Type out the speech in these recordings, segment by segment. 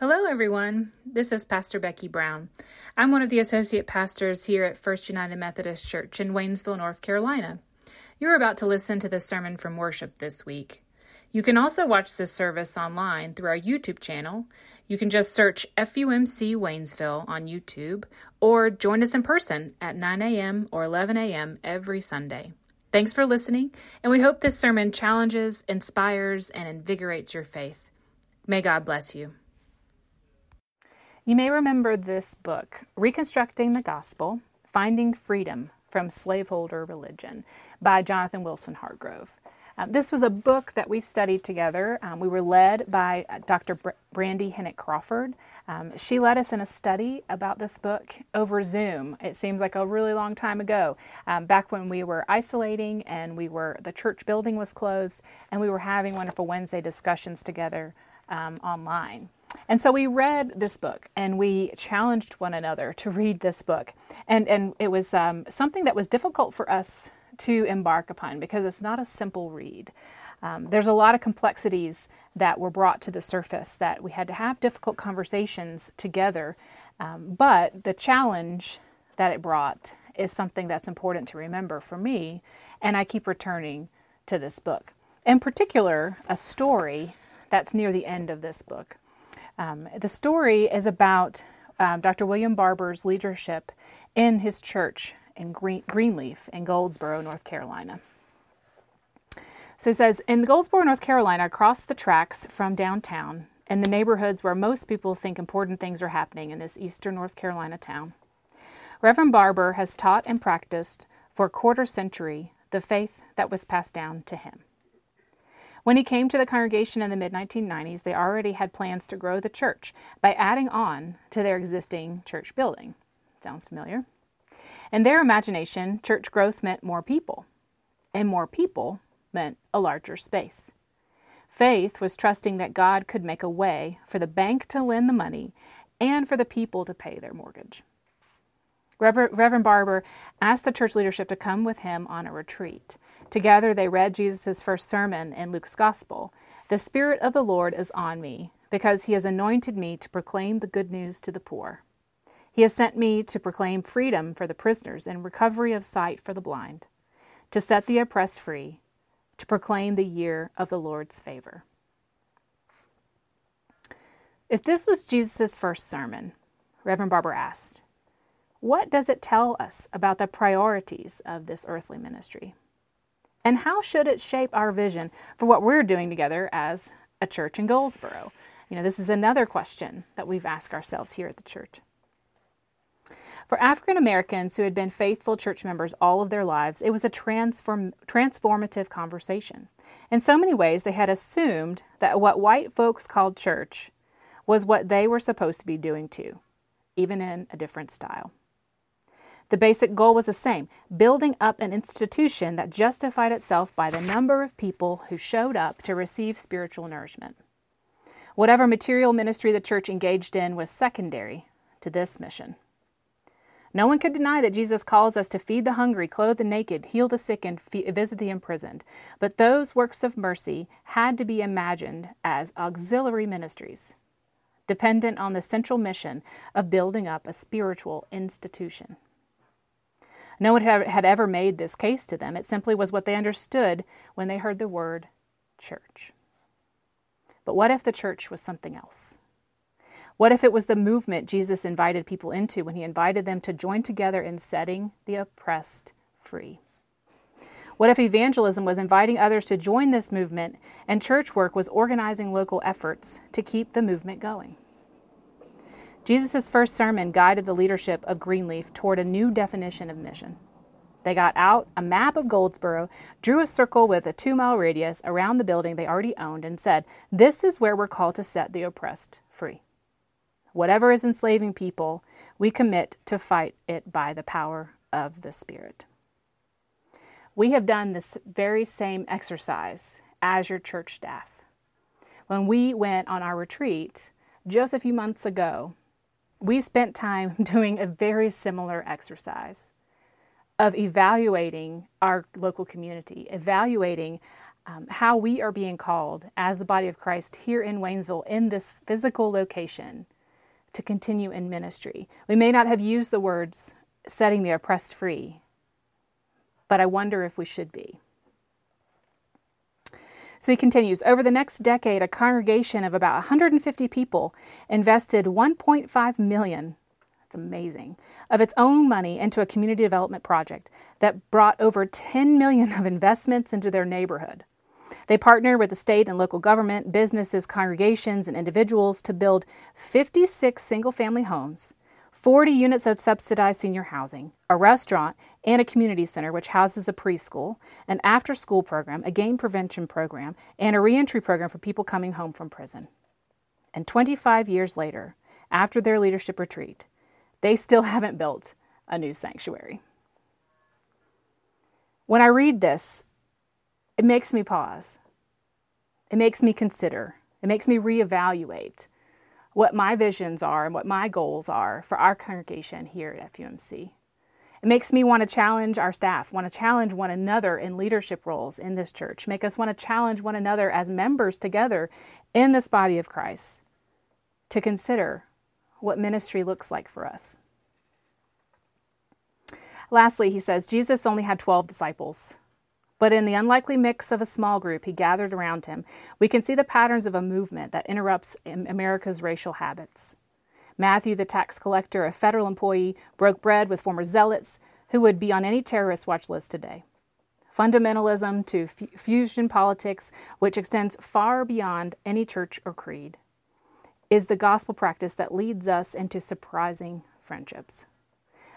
Hello, everyone. This is Pastor Becky Brown. I'm one of the associate pastors here at First United Methodist Church in Waynesville, North Carolina. You're about to listen to the sermon from worship this week. You can also watch this service online through our YouTube channel. You can just search FUMC Waynesville on YouTube or join us in person at 9 a.m. or 11 a.m. every Sunday. Thanks for listening, and we hope this sermon challenges, inspires, and invigorates your faith. May God bless you. You may remember this book, Reconstructing the Gospel Finding Freedom from Slaveholder Religion, by Jonathan Wilson Hartgrove. Um, this was a book that we studied together. Um, we were led by uh, Dr. Br- Brandy Hennett Crawford. Um, she led us in a study about this book over Zoom. It seems like a really long time ago, um, back when we were isolating and we were the church building was closed, and we were having wonderful Wednesday discussions together um, online. And so we read this book and we challenged one another to read this book. And, and it was um, something that was difficult for us to embark upon because it's not a simple read. Um, there's a lot of complexities that were brought to the surface that we had to have difficult conversations together. Um, but the challenge that it brought is something that's important to remember for me, and I keep returning to this book. In particular, a story that's near the end of this book. Um, the story is about um, Dr. William Barber's leadership in his church in Green, Greenleaf in Goldsboro, North Carolina. So he says In Goldsboro, North Carolina, across the tracks from downtown, in the neighborhoods where most people think important things are happening in this eastern North Carolina town, Reverend Barber has taught and practiced for a quarter century the faith that was passed down to him. When he came to the congregation in the mid 1990s, they already had plans to grow the church by adding on to their existing church building. Sounds familiar? In their imagination, church growth meant more people, and more people meant a larger space. Faith was trusting that God could make a way for the bank to lend the money and for the people to pay their mortgage. Reverend Barber asked the church leadership to come with him on a retreat. Together, they read Jesus' first sermon in Luke's Gospel The Spirit of the Lord is on me, because he has anointed me to proclaim the good news to the poor. He has sent me to proclaim freedom for the prisoners and recovery of sight for the blind, to set the oppressed free, to proclaim the year of the Lord's favor. If this was Jesus' first sermon, Reverend Barber asked, what does it tell us about the priorities of this earthly ministry? And how should it shape our vision for what we're doing together as a church in Goldsboro? You know, this is another question that we've asked ourselves here at the church. For African Americans who had been faithful church members all of their lives, it was a transform, transformative conversation. In so many ways, they had assumed that what white folks called church was what they were supposed to be doing too, even in a different style. The basic goal was the same building up an institution that justified itself by the number of people who showed up to receive spiritual nourishment. Whatever material ministry the church engaged in was secondary to this mission. No one could deny that Jesus calls us to feed the hungry, clothe the naked, heal the sick, and visit the imprisoned. But those works of mercy had to be imagined as auxiliary ministries, dependent on the central mission of building up a spiritual institution. No one had ever made this case to them. It simply was what they understood when they heard the word church. But what if the church was something else? What if it was the movement Jesus invited people into when he invited them to join together in setting the oppressed free? What if evangelism was inviting others to join this movement and church work was organizing local efforts to keep the movement going? Jesus' first sermon guided the leadership of Greenleaf toward a new definition of mission. They got out a map of Goldsboro, drew a circle with a two mile radius around the building they already owned, and said, This is where we're called to set the oppressed free. Whatever is enslaving people, we commit to fight it by the power of the Spirit. We have done this very same exercise as your church staff. When we went on our retreat just a few months ago, we spent time doing a very similar exercise of evaluating our local community, evaluating um, how we are being called as the body of Christ here in Waynesville in this physical location to continue in ministry. We may not have used the words setting the oppressed free, but I wonder if we should be. So he continues Over the next decade, a congregation of about 150 people invested 1.5 million, that's amazing, of its own money into a community development project that brought over 10 million of investments into their neighborhood. They partnered with the state and local government, businesses, congregations, and individuals to build 56 single family homes, 40 units of subsidized senior housing, a restaurant, and a community center which houses a preschool, an after school program, a game prevention program, and a reentry program for people coming home from prison. And 25 years later, after their leadership retreat, they still haven't built a new sanctuary. When I read this, it makes me pause. It makes me consider. It makes me reevaluate what my visions are and what my goals are for our congregation here at FUMC. It makes me want to challenge our staff, want to challenge one another in leadership roles in this church, make us want to challenge one another as members together in this body of Christ to consider what ministry looks like for us. Lastly, he says Jesus only had 12 disciples. But in the unlikely mix of a small group he gathered around him, we can see the patterns of a movement that interrupts America's racial habits. Matthew, the tax collector, a federal employee, broke bread with former zealots who would be on any terrorist watch list today. Fundamentalism to f- fusion politics, which extends far beyond any church or creed, is the gospel practice that leads us into surprising friendships.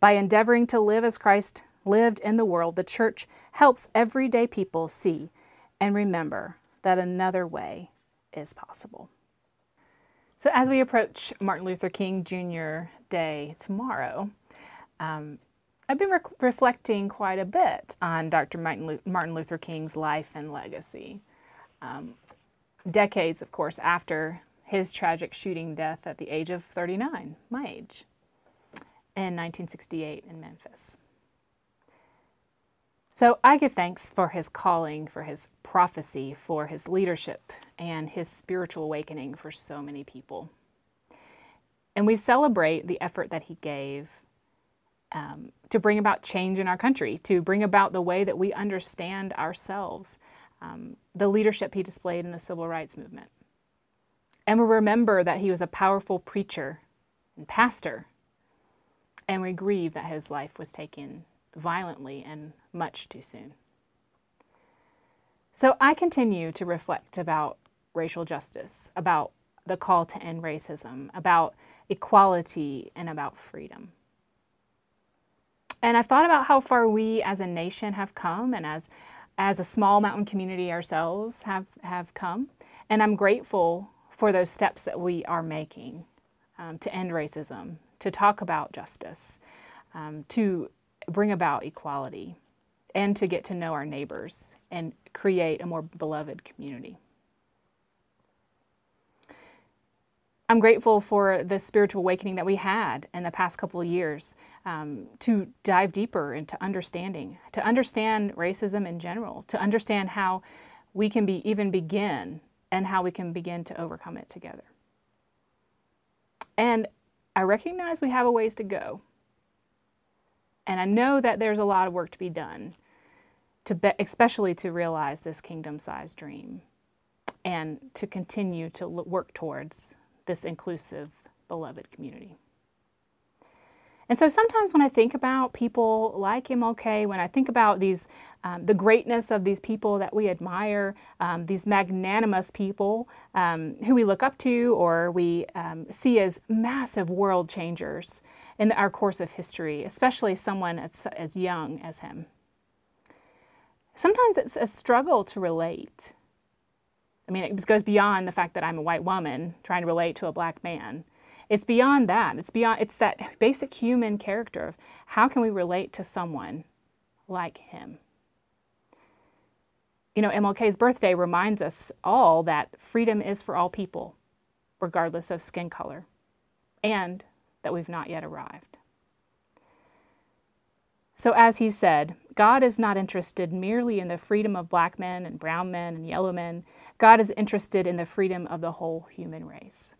By endeavoring to live as Christ lived in the world, the church helps everyday people see and remember that another way is possible. So, as we approach Martin Luther King Jr. Day tomorrow, um, I've been re- reflecting quite a bit on Dr. Martin Luther King's life and legacy. Um, decades, of course, after his tragic shooting death at the age of 39, my age, in 1968 in Memphis. So I give thanks for his calling, for his prophecy, for his leadership, and his spiritual awakening for so many people. And we celebrate the effort that he gave um, to bring about change in our country, to bring about the way that we understand ourselves, um, the leadership he displayed in the civil rights movement. And we remember that he was a powerful preacher and pastor, and we grieve that his life was taken violently and much too soon. So I continue to reflect about racial justice, about the call to end racism, about equality, and about freedom. And I've thought about how far we as a nation have come and as, as a small mountain community ourselves have, have come. And I'm grateful for those steps that we are making um, to end racism, to talk about justice, um, to bring about equality and to get to know our neighbors and create a more beloved community. I'm grateful for the spiritual awakening that we had in the past couple of years um, to dive deeper into understanding, to understand racism in general, to understand how we can be even begin and how we can begin to overcome it together. And I recognize we have a ways to go. And I know that there's a lot of work to be done, to be, especially to realize this kingdom sized dream and to continue to work towards this inclusive, beloved community. And so sometimes when I think about people like MLK, when I think about these, um, the greatness of these people that we admire, um, these magnanimous people um, who we look up to or we um, see as massive world changers, in our course of history, especially someone as, as young as him. Sometimes it's a struggle to relate. I mean, it goes beyond the fact that I'm a white woman trying to relate to a black man. It's beyond that. It's beyond it's that basic human character of how can we relate to someone like him. You know, MLK's birthday reminds us all that freedom is for all people, regardless of skin color. And that we've not yet arrived. So, as he said, God is not interested merely in the freedom of black men and brown men and yellow men. God is interested in the freedom of the whole human race.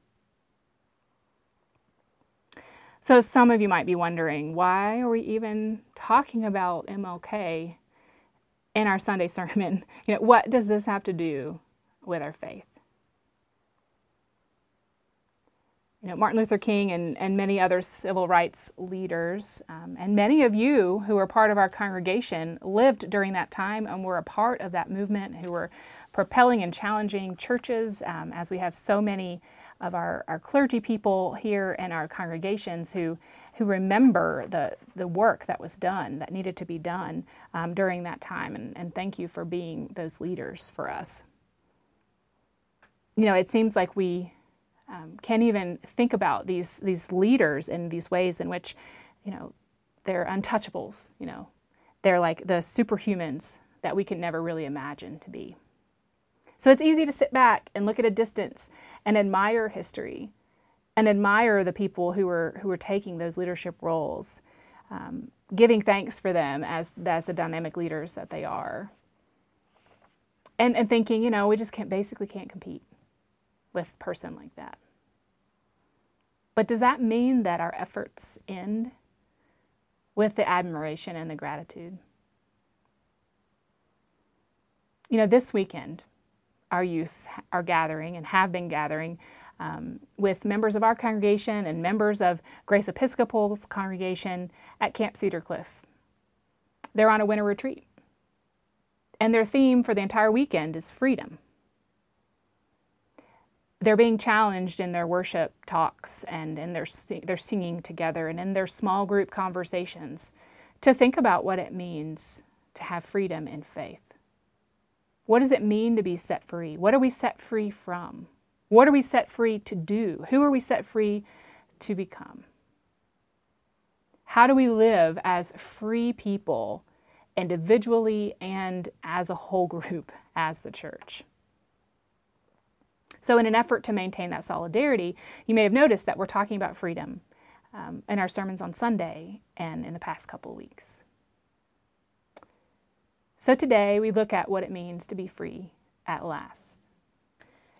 So, some of you might be wondering why are we even talking about MLK in our Sunday sermon? You know, what does this have to do with our faith? You know, Martin Luther King and, and many other civil rights leaders, um, and many of you who are part of our congregation lived during that time and were a part of that movement, who were propelling and challenging churches, um, as we have so many of our, our clergy people here and our congregations who, who remember the, the work that was done, that needed to be done um, during that time. And, and thank you for being those leaders for us. You know, it seems like we um, can't even think about these these leaders in these ways in which, you know, they're untouchables. You know, they're like the superhumans that we can never really imagine to be. So it's easy to sit back and look at a distance and admire history, and admire the people who were who were taking those leadership roles, um, giving thanks for them as as the dynamic leaders that they are. And and thinking, you know, we just can't basically can't compete with person like that. But does that mean that our efforts end with the admiration and the gratitude? You know, this weekend, our youth are gathering and have been gathering um, with members of our congregation and members of Grace Episcopal's congregation at Camp Cedar Cliff. They're on a winter retreat. And their theme for the entire weekend is freedom they're being challenged in their worship talks and in their their singing together and in their small group conversations to think about what it means to have freedom in faith. What does it mean to be set free? What are we set free from? What are we set free to do? Who are we set free to become? How do we live as free people individually and as a whole group as the church? So, in an effort to maintain that solidarity, you may have noticed that we're talking about freedom um, in our sermons on Sunday and in the past couple weeks. So, today we look at what it means to be free at last.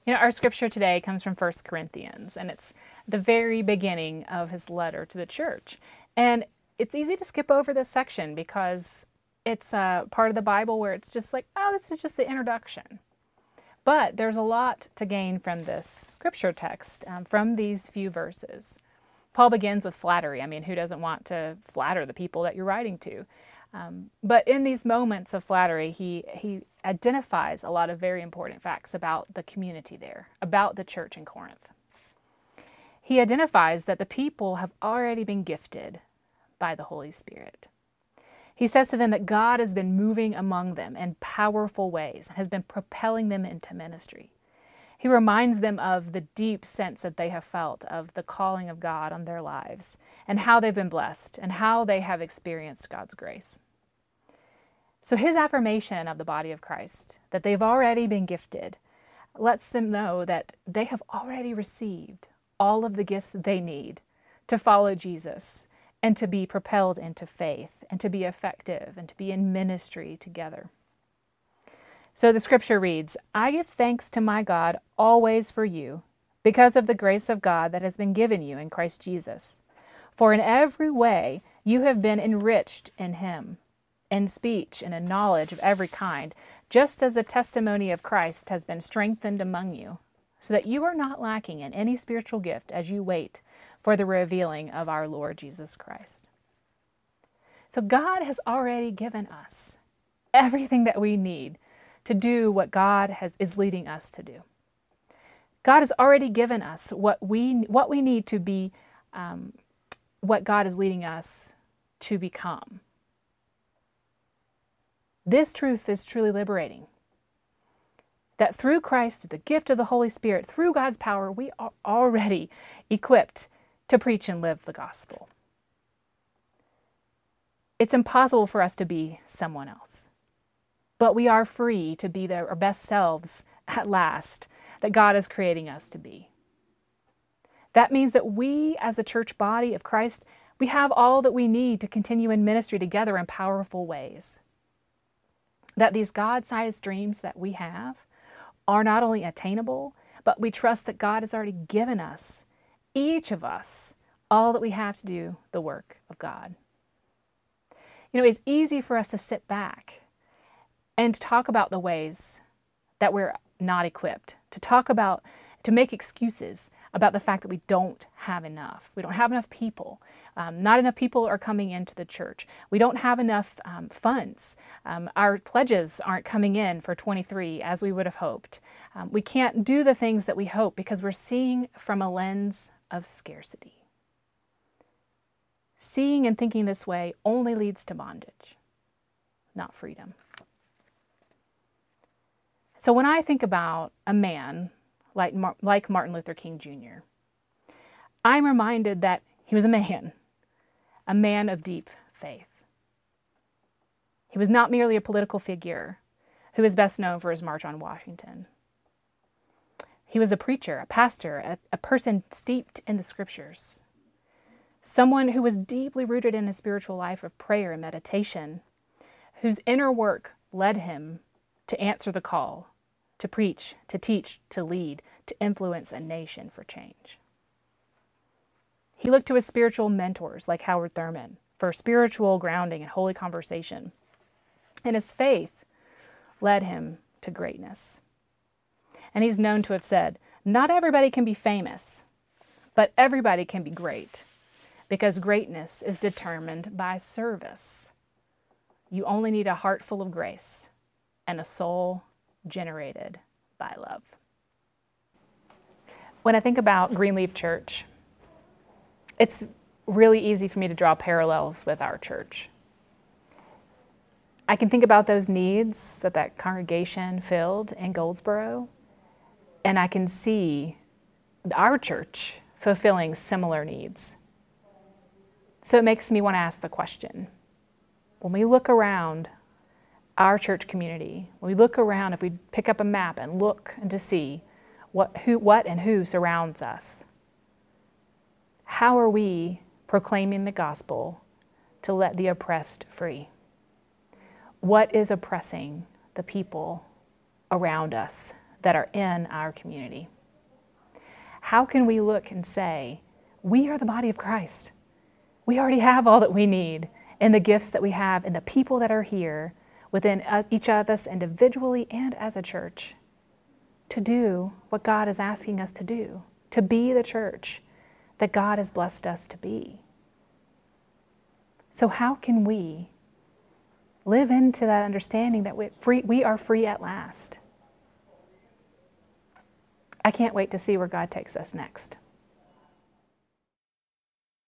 You know, our scripture today comes from 1 Corinthians, and it's the very beginning of his letter to the church. And it's easy to skip over this section because it's a part of the Bible where it's just like, oh, this is just the introduction. But there's a lot to gain from this scripture text, um, from these few verses. Paul begins with flattery. I mean, who doesn't want to flatter the people that you're writing to? Um, but in these moments of flattery, he, he identifies a lot of very important facts about the community there, about the church in Corinth. He identifies that the people have already been gifted by the Holy Spirit. He says to them that God has been moving among them in powerful ways and has been propelling them into ministry. He reminds them of the deep sense that they have felt of the calling of God on their lives and how they've been blessed and how they have experienced God's grace. So, his affirmation of the body of Christ, that they've already been gifted, lets them know that they have already received all of the gifts that they need to follow Jesus and to be propelled into faith and to be effective and to be in ministry together. So the scripture reads I give thanks to my God always for you, because of the grace of God that has been given you in Christ Jesus. For in every way you have been enriched in him, in speech and in knowledge of every kind, just as the testimony of Christ has been strengthened among you, so that you are not lacking in any spiritual gift as you wait for the revealing of our Lord Jesus Christ. So, God has already given us everything that we need to do what God has, is leading us to do. God has already given us what we, what we need to be um, what God is leading us to become. This truth is truly liberating. That through Christ, through the gift of the Holy Spirit, through God's power, we are already equipped to preach and live the gospel. It's impossible for us to be someone else, but we are free to be the, our best selves at last that God is creating us to be. That means that we, as the church body of Christ, We have all that we need to continue in ministry together in powerful ways. That these God sized dreams that we have are not only attainable, but we trust that God has already given us, each of us, all that we have to do the work of God. You know, it's easy for us to sit back and talk about the ways that we're not equipped, to talk about, to make excuses about the fact that we don't have enough. We don't have enough people. Um, not enough people are coming into the church. We don't have enough um, funds. Um, our pledges aren't coming in for 23 as we would have hoped. Um, we can't do the things that we hope because we're seeing from a lens of scarcity. Seeing and thinking this way only leads to bondage, not freedom. So when I think about a man like, like Martin Luther King Jr., I'm reminded that he was a man, a man of deep faith. He was not merely a political figure who is best known for his March on Washington. He was a preacher, a pastor, a, a person steeped in the scriptures someone who was deeply rooted in a spiritual life of prayer and meditation, whose inner work led him to answer the call, to preach, to teach, to lead, to influence a nation for change. He looked to his spiritual mentors like Howard Thurman for spiritual grounding and holy conversation. And his faith led him to greatness. And he's known to have said, Not everybody can be famous, but everybody can be great because greatness is determined by service. You only need a heart full of grace and a soul generated by love. When I think about Greenleaf Church, it's really easy for me to draw parallels with our church. I can think about those needs that that congregation filled in Goldsboro, and I can see our church fulfilling similar needs. So it makes me want to ask the question when we look around our church community, when we look around, if we pick up a map and look and to see what, who, what and who surrounds us, how are we proclaiming the gospel to let the oppressed free? What is oppressing the people around us that are in our community? How can we look and say, we are the body of Christ? we already have all that we need in the gifts that we have in the people that are here within uh, each of us individually and as a church to do what God is asking us to do, to be the church that God has blessed us to be. So, how can we live into that understanding that we, we are free at last? I can't wait to see where God takes us next.